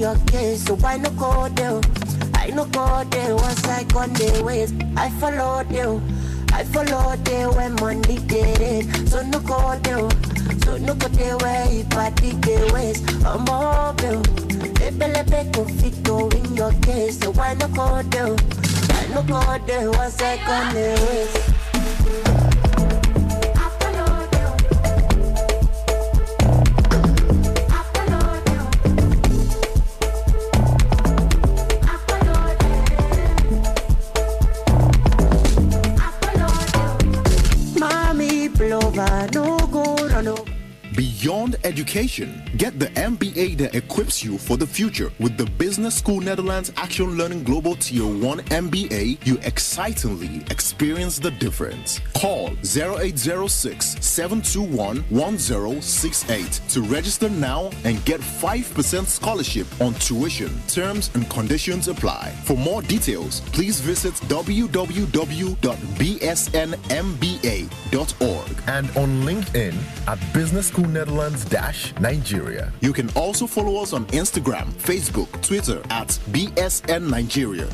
your case, so why no go there? I no go there once I on the ways. I follow you. I follow there when money did it. So no go there. So no go there where you party the ways. I'm mobile. Fit go in your case, so why no go there? I no go there once I on the ways. Education, get the MBA that equips you for the future. With the Business School Netherlands Action Learning Global Tier 1 MBA, you excitingly experience the difference. Call 0806 721 1068 to register now and get 5% scholarship on tuition. Terms and conditions apply. For more details, please visit www.bsnmba.org and on LinkedIn at Business School Netherlands Nigeria. You can also follow us on Instagram, Facebook, Twitter at BSN Nigeria.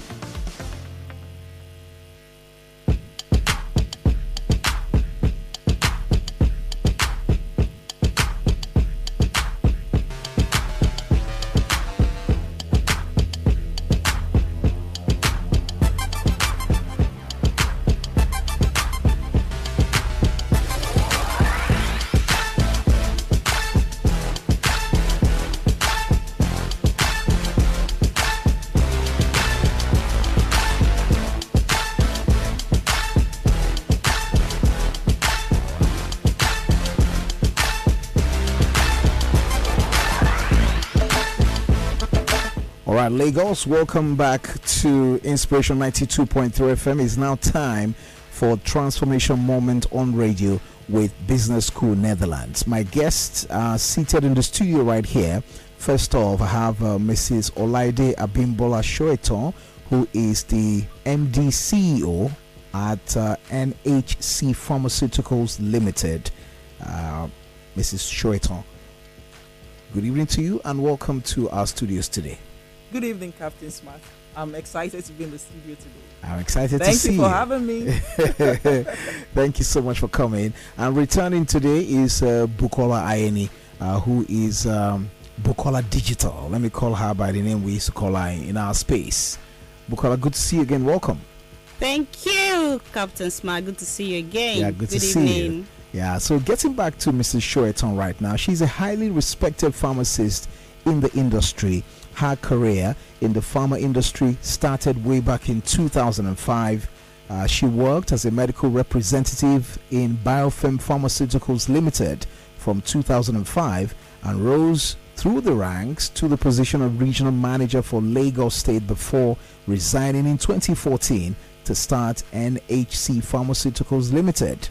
All right, Lagos, welcome back to Inspiration 92.3 FM. It's now time for Transformation Moment on Radio with Business School Netherlands. My guests are seated in the studio right here. First off, I have uh, Mrs. Olaide Abimbola Soetan, who is the MD CEO at uh, NHC Pharmaceuticals Limited. Uh, Mrs. Soetan, good evening to you and welcome to our studios today. Good evening, Captain Smart. I'm excited to be in the studio today. I'm excited Thank to see you for having me. Thank you so much for coming. And returning today is uh, Bukola Ayeni, uh, who is um, Bukola Digital. Let me call her by the name we used to call her in our space. Bukola, good to see you again. Welcome. Thank you, Captain Smart. Good to see you again. Yeah, good, to evening. see you. Yeah, so getting back to Mrs. Soetan right now, she's a highly respected pharmacist in the industry. Her career in the pharma industry started way back in 2005. Uh, she worked as a medical representative in Biofem Pharmaceuticals Limited from 2005 and rose through the ranks to the position of regional manager for Lagos State before resigning in 2014 to start NHC Pharmaceuticals Limited.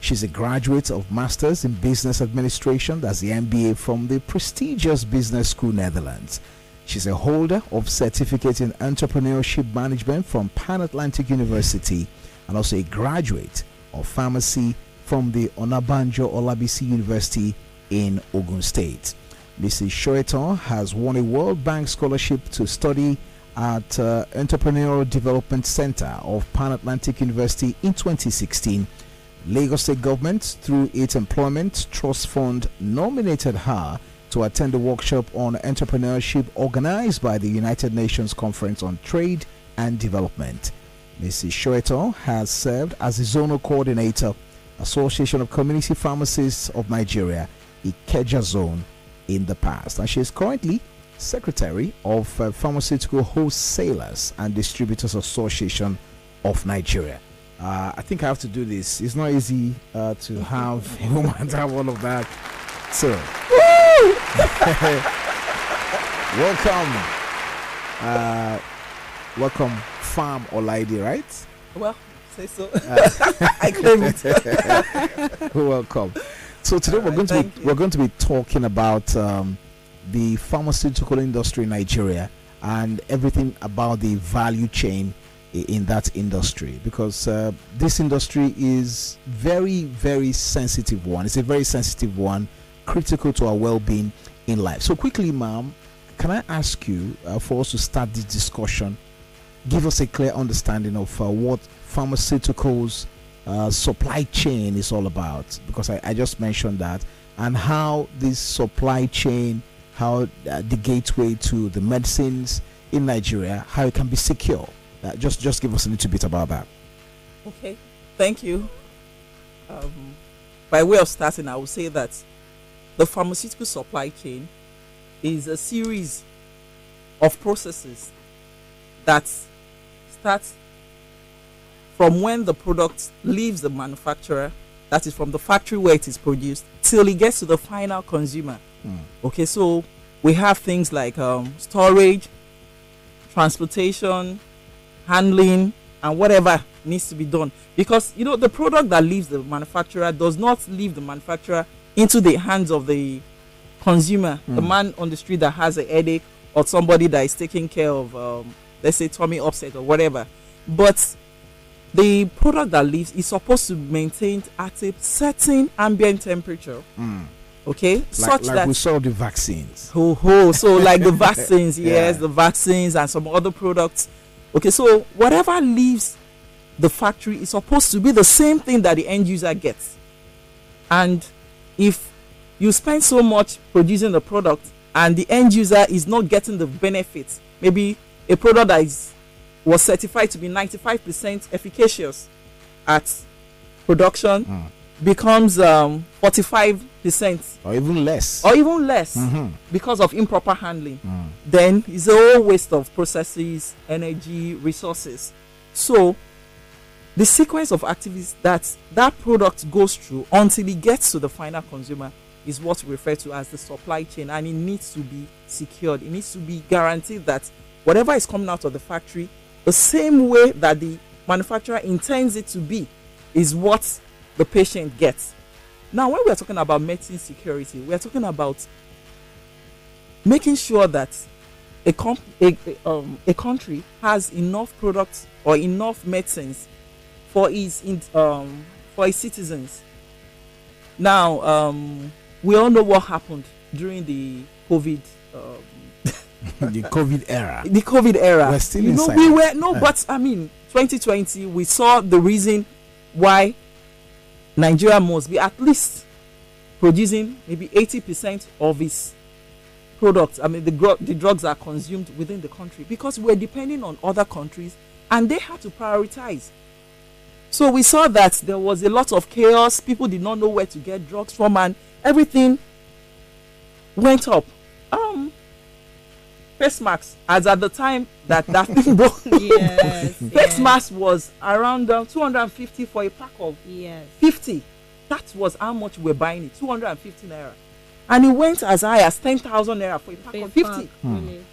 She's a graduate of Masters in Business Administration, that's the MBA from the prestigious Business School Netherlands. She's a holder of certificate in entrepreneurship management from Pan Atlantic University and also a graduate of pharmacy from the Onabanjo Olabisi University in Ogun State. Mrs. Soetan has won a World Bank scholarship to study at uh, Entrepreneurial Development Center of Pan Atlantic University in 2016. Lagos State Government, through its Employment Trust Fund, nominated her to attend a workshop on entrepreneurship organized by the United Nations Conference on Trade and Development. Mrs. Soetan has served as the zonal coordinator, Association of Community Pharmacists of Nigeria, Ikeja Zone, in the past, and she is currently secretary of uh, Pharmaceutical Wholesalers and Distributors Association of Nigeria. Uh, I think I have to do this. It's not easy uh, to have a woman to have all of that. So, welcome, uh, welcome, Pharm Olaide, right? well, say so. Uh, I claim it. welcome. So today we're Alright, going to be you. we're going to be talking about um, the pharmaceutical industry in Nigeria and everything about the value chain in that industry because uh, this industry is very very sensitive one. It's a very sensitive one, critical to our well-being in life. So quickly, ma'am, can I ask you uh, for us to start this discussion? Give us a clear understanding of uh, what pharmaceuticals uh, supply chain is all about, because I, I just mentioned that, and how this supply chain, how uh, the gateway to the medicines in Nigeria, how it can be secure. Uh, just just give us a little bit about that. Okay, thank you. Um, by way of starting, I will say that the pharmaceutical supply chain is a series of processes that start from when the product leaves the manufacturer, that is from the factory where it is produced, till it gets to the final consumer. Mm. Okay, so we have things like um, storage, transportation, handling, and whatever needs to be done. Because you know the product that leaves the manufacturer does not leave the manufacturer into the hands of the consumer, the Mm. man on the street that has a headache, or somebody that is taking care of, um, let's say, tummy upset or whatever. But the product that leaves is supposed to maintain at a certain ambient temperature. Mm. Okay, Like, such like that we saw the vaccines. Ho ho. So like the vaccines, yes, Yeah. the vaccines and some other products. Okay, so whatever leaves the factory is supposed to be the same thing that the end user gets. And if you spend so much producing the product and the end user is not getting the benefits, maybe a product that is was certified to be 95% efficacious at production Mm. becomes um 45% Or even less. or even less Mhm. because of improper handling Mm. then it's a whole waste of processes energy resources so the sequence of activities that that product goes through until it gets to the final consumer is what we refer to as the supply chain and it needs to be secured. It needs to be guaranteed that whatever is coming out of the factory the same way that the manufacturer intends it to be is what the patient gets. Now when we are talking about medicine security we are talking about making sure that a, comp- a, a, um, a country has enough products or enough medicines for its in, um, for its citizens. Now, um, we all know what happened during the COVID um, the COVID era. the COVID era. We're still you know, inside we were no, Yeah. but I mean, 2020, we saw the reason why Nigeria must be at least producing maybe 80% of its products. I mean, the the drugs are consumed within the country because we're depending on other countries, and they had to prioritize. So we saw that there was a lot of chaos. People did not know where to get drugs from, and everything went up. Um, face masks, as at the time that that thing broke, Yes. face yes, mask was around uh, 250 for a pack of Yes. 50. That was how much we're buying it, 250 naira. And it went as high as 10,000 naira for a pack of 50. Really.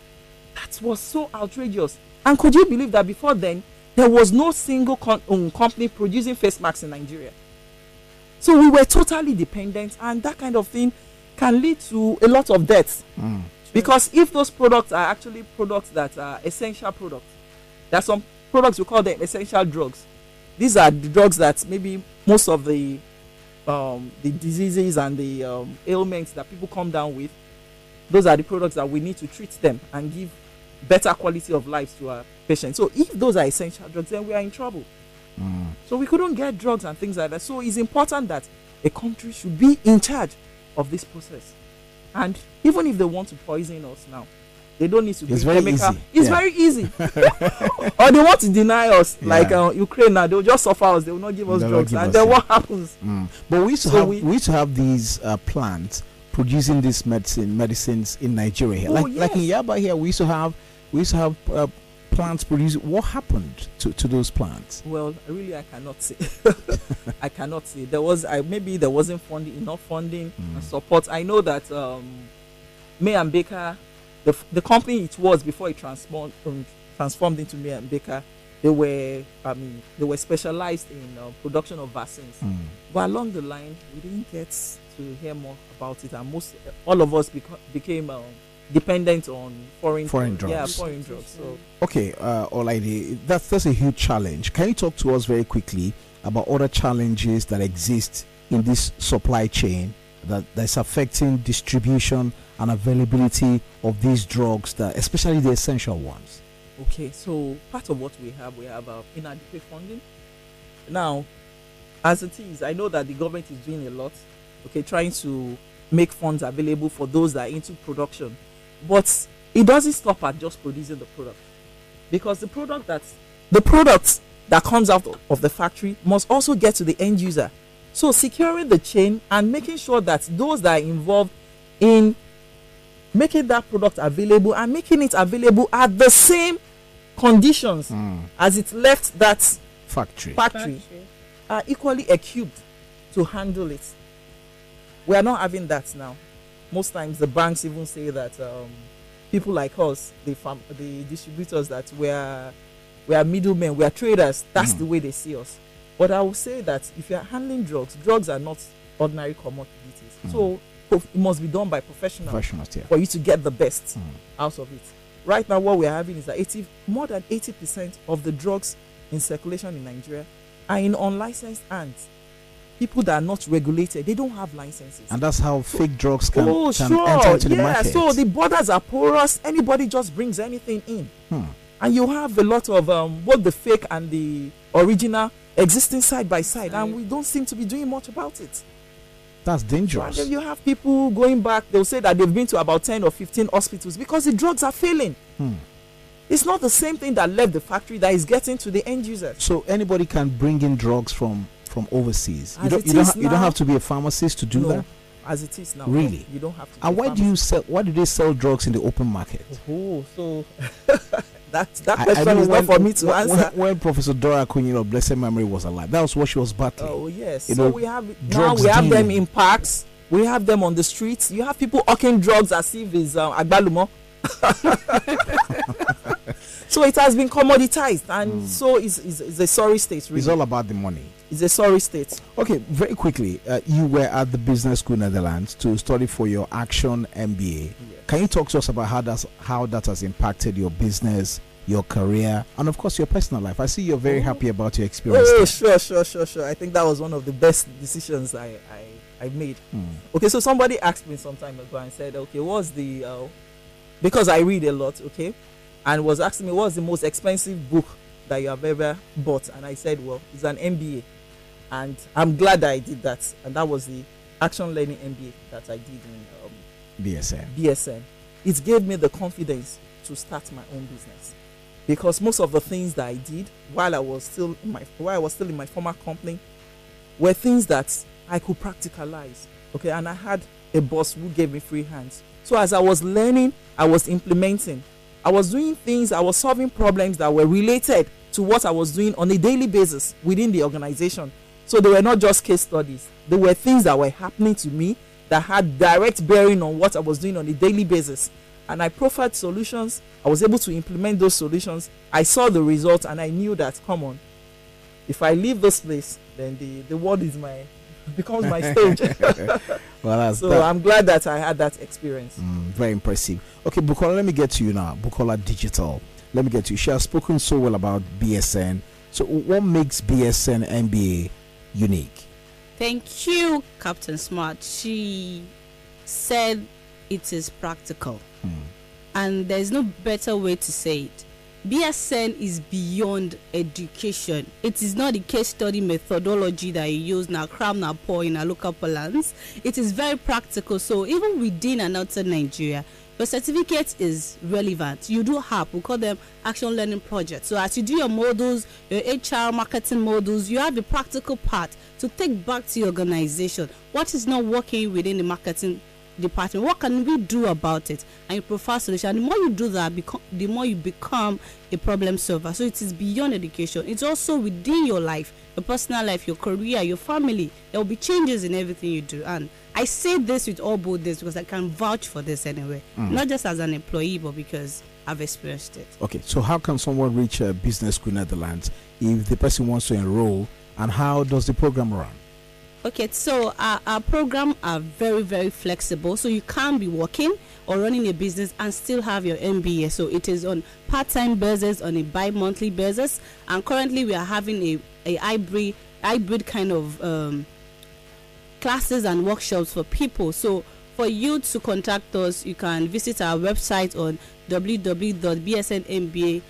That was so outrageous. And could you believe that before then, there was no single com- um, company producing face masks in Nigeria? So we were totally dependent, and that kind of thing can lead to a lot of deaths. Mm. Because if those products are actually products that are essential products, there are some products we call them essential drugs. These are the drugs that maybe most of the um, the diseases and the um, ailments that people come down with, those are the products that we need to treat them and give better quality of life to our patients. So if those are essential drugs, then we are in trouble. Mm. So we couldn't get drugs and things like that. So it's important that a country should be in charge of this process. And even if they want to poison us now, they don't need to It's very chemical. easy. It's Yeah. very easy. or they want to deny us, like Yeah. uh, Ukraine now. They'll just suffer us. They will not give us They drugs. give And us then it. what happens? Mm. But we used to So have we- we, used to have these uh, plants producing these medicine medicines in Nigeria. here. Oh, like like in yes. Yaba here, we used to have we used to have uh, plants producing. What happened to, to those plants? Well, really, I cannot say. I cannot say. There was, I maybe there wasn't funding enough funding Mm. and support. I know that um, May and Baker, the the company it was before it transformed um, transformed into May and Baker, they were, I mean, they were specialized in uh, production of vaccines. Mm. But along the line, we didn't get to hear more about it, and most all of us beco- became um, dependent on foreign Foreign Yeah, drugs. foreign drugs. So. Okay, uh, Olaide, that's that's a huge challenge. Can you talk to us very quickly about other challenges that exist in this supply chain that that's affecting distribution and availability of these drugs, that especially the essential ones? Okay, so part of what we have, we have uh, inadequate funding. Now, as it is, I know that the government is doing a lot, okay, trying to make funds available for those that are into production. But it doesn't stop at just producing the product. Because the product that the product that comes out of the factory must also get to the end user. So securing the chain and making sure that those that are involved in making that product available and making it available at the same conditions Mm. as it left that Factory. factory are equally equipped to handle it. We are not having that now. Most times the banks even say that um, people like us, the farm, the distributors, that we are we are middlemen, we are traders. That's Mm. the way they see us. But I will say that if you are handling drugs, drugs are not ordinary commodities. Mm. So it must be done by professionals Professionals, yeah. for you to get the best Mm. out of it. Right now, what we are having is that 80, more than 80% of the drugs in circulation in Nigeria are in unlicensed hands. People that are not regulated, they don't have licenses. And that's how fake drugs can, oh, can sure. enter into the yeah, market. so the borders are porous. Anybody just brings anything in. Hmm. And you have a lot of um, both the fake and the original existing side by side. And we don't seem to be doing much about it. That's dangerous. then you have people going back, they'll say that they've been to about 10 or 15 hospitals because the drugs are failing. Hmm. It's not the same thing that left the factory that is getting to the end user. So anybody can bring in drugs from from overseas. You don't you don't, is ha- you don't have to be a pharmacist to do no, that. as it is now. Really? You don't have to. And why do you sell? Why do they sell drugs in the open market? Oh, so that that I- I question is when- not for me to when, answer. When, when Professor Dora Akunyili, blessed memory, was alive, that was what she was battling. Oh yes. You so know, we have now we have them in parks. We have them on the streets. You have people hawking drugs as if it's um, agbalumo. so it has been commoditized, and so it's, it's, it's a sorry state. Really. It's all about the money. It's a sorry state. Okay, very quickly, uh, you were at the Business School Netherlands to study for your Action MBA. Can you talk to us about how that's how that has impacted your business, your career, and of course your personal life? I see you're very Oh. happy about your experience. Oh, sure, sure, sure, sure. I think that was one of the best decisions I, I, I made. Hmm. Okay, so somebody asked me some time ago and said, okay, what's the, uh, because I read a lot, okay, and was asking me what's the most expensive book that you have ever bought, and I said, well, it's an MBA, and I'm glad that I did that, and that was the Action Learning MBA that I did in um, BSN. BSN. It gave me the confidence to start my own business because most of the things that I did while I was still in my while I was still in my former company were things that I could practicalize. Okay, and I had a boss who gave me free hands. So as I was learning, I was implementing. I was doing things, I was solving problems that were related to what I was doing on a daily basis within the organization. So they were not just case studies. They were things that were happening to me that had direct bearing on what I was doing on a daily basis. And I proffered solutions. I was able to implement those solutions. I saw the results and I knew that, come on, if I leave this place, then the, the world is my becomes my stage. Well, so that- I'm glad that I had that experience. Mm, very impressive. Okay, Bukola, let me get to you now. Bukola Digital. Let me get to you. She has spoken so well about BSN. So, what makes BSN MBA unique? Thank you, Captain Smart. She said it is practical. Hmm. And there's no better way to say it. BSN is beyond education. It is not the case study methodology that you use now, cram now pour in a local balance. It is very practical. So even within and outside Nigeria, your certificate is relevant. You do have, we call them action learning projects. So as you do your models, your HR marketing models, you have a practical part to take back to your organization. What is not working within the marketing department what can we do about it? And you prefer solution. The more you do that become the more you become a problem solver. So it is beyond education. It's also within your life your personal life your career your family. There will be changes in everything you do. And i say this with all boldness because i can vouch for this anyway. Mm. Not just as an employee but because i've experienced it. Okay, so how can someone reach a Business School Netherlands if the person wants to enroll, and how does the program run? Okay, so our, our program are very very flexible. So you can be working or running a business and still have your MBA. So it is on part-time basis, on a bi-monthly basis, and currently we are having a, a hybrid hybrid kind of um, classes and workshops for people. So for you to contact us, you can visit our website on www.bsnmba.org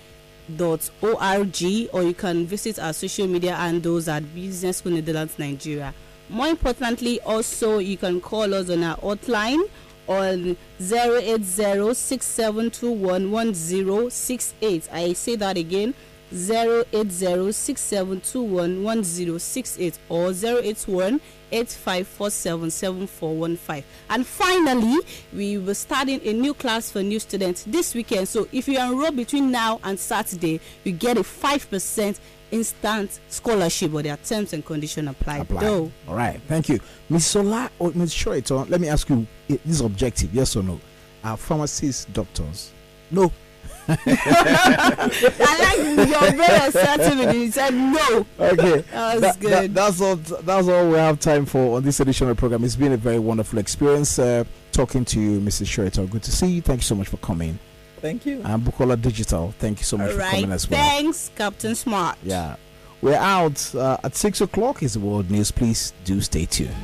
or you can visit our social media handles at Business School Netherlands Nigeria. More importantly, also you can call us on our hotline on 08067211068. I say that again 08067211068 or 081 85477415 and finally we will starting a new class for new students this weekend so if you enroll between now and saturday you get a five percent instant scholarship but their terms and conditions apply, apply. though All right, thank you, Miss Sola or oh, Miss Soetan. Uh, let me ask you: This objective, yes or no? Are pharmacists doctors? No. i like your very assertive you said no Okay, That was That- good. that- that's all. That's all we have time for on this edition of the program. It's been a very wonderful experience uh, talking to you, Mrs. Soetan. Good to see you. Thank you so much for coming. Thank you. And Bukola Digital, thank you so much all for right coming as well. thanks captain smart Yeah, we're out uh, at six o'clock. Is the world news. Please do stay tuned.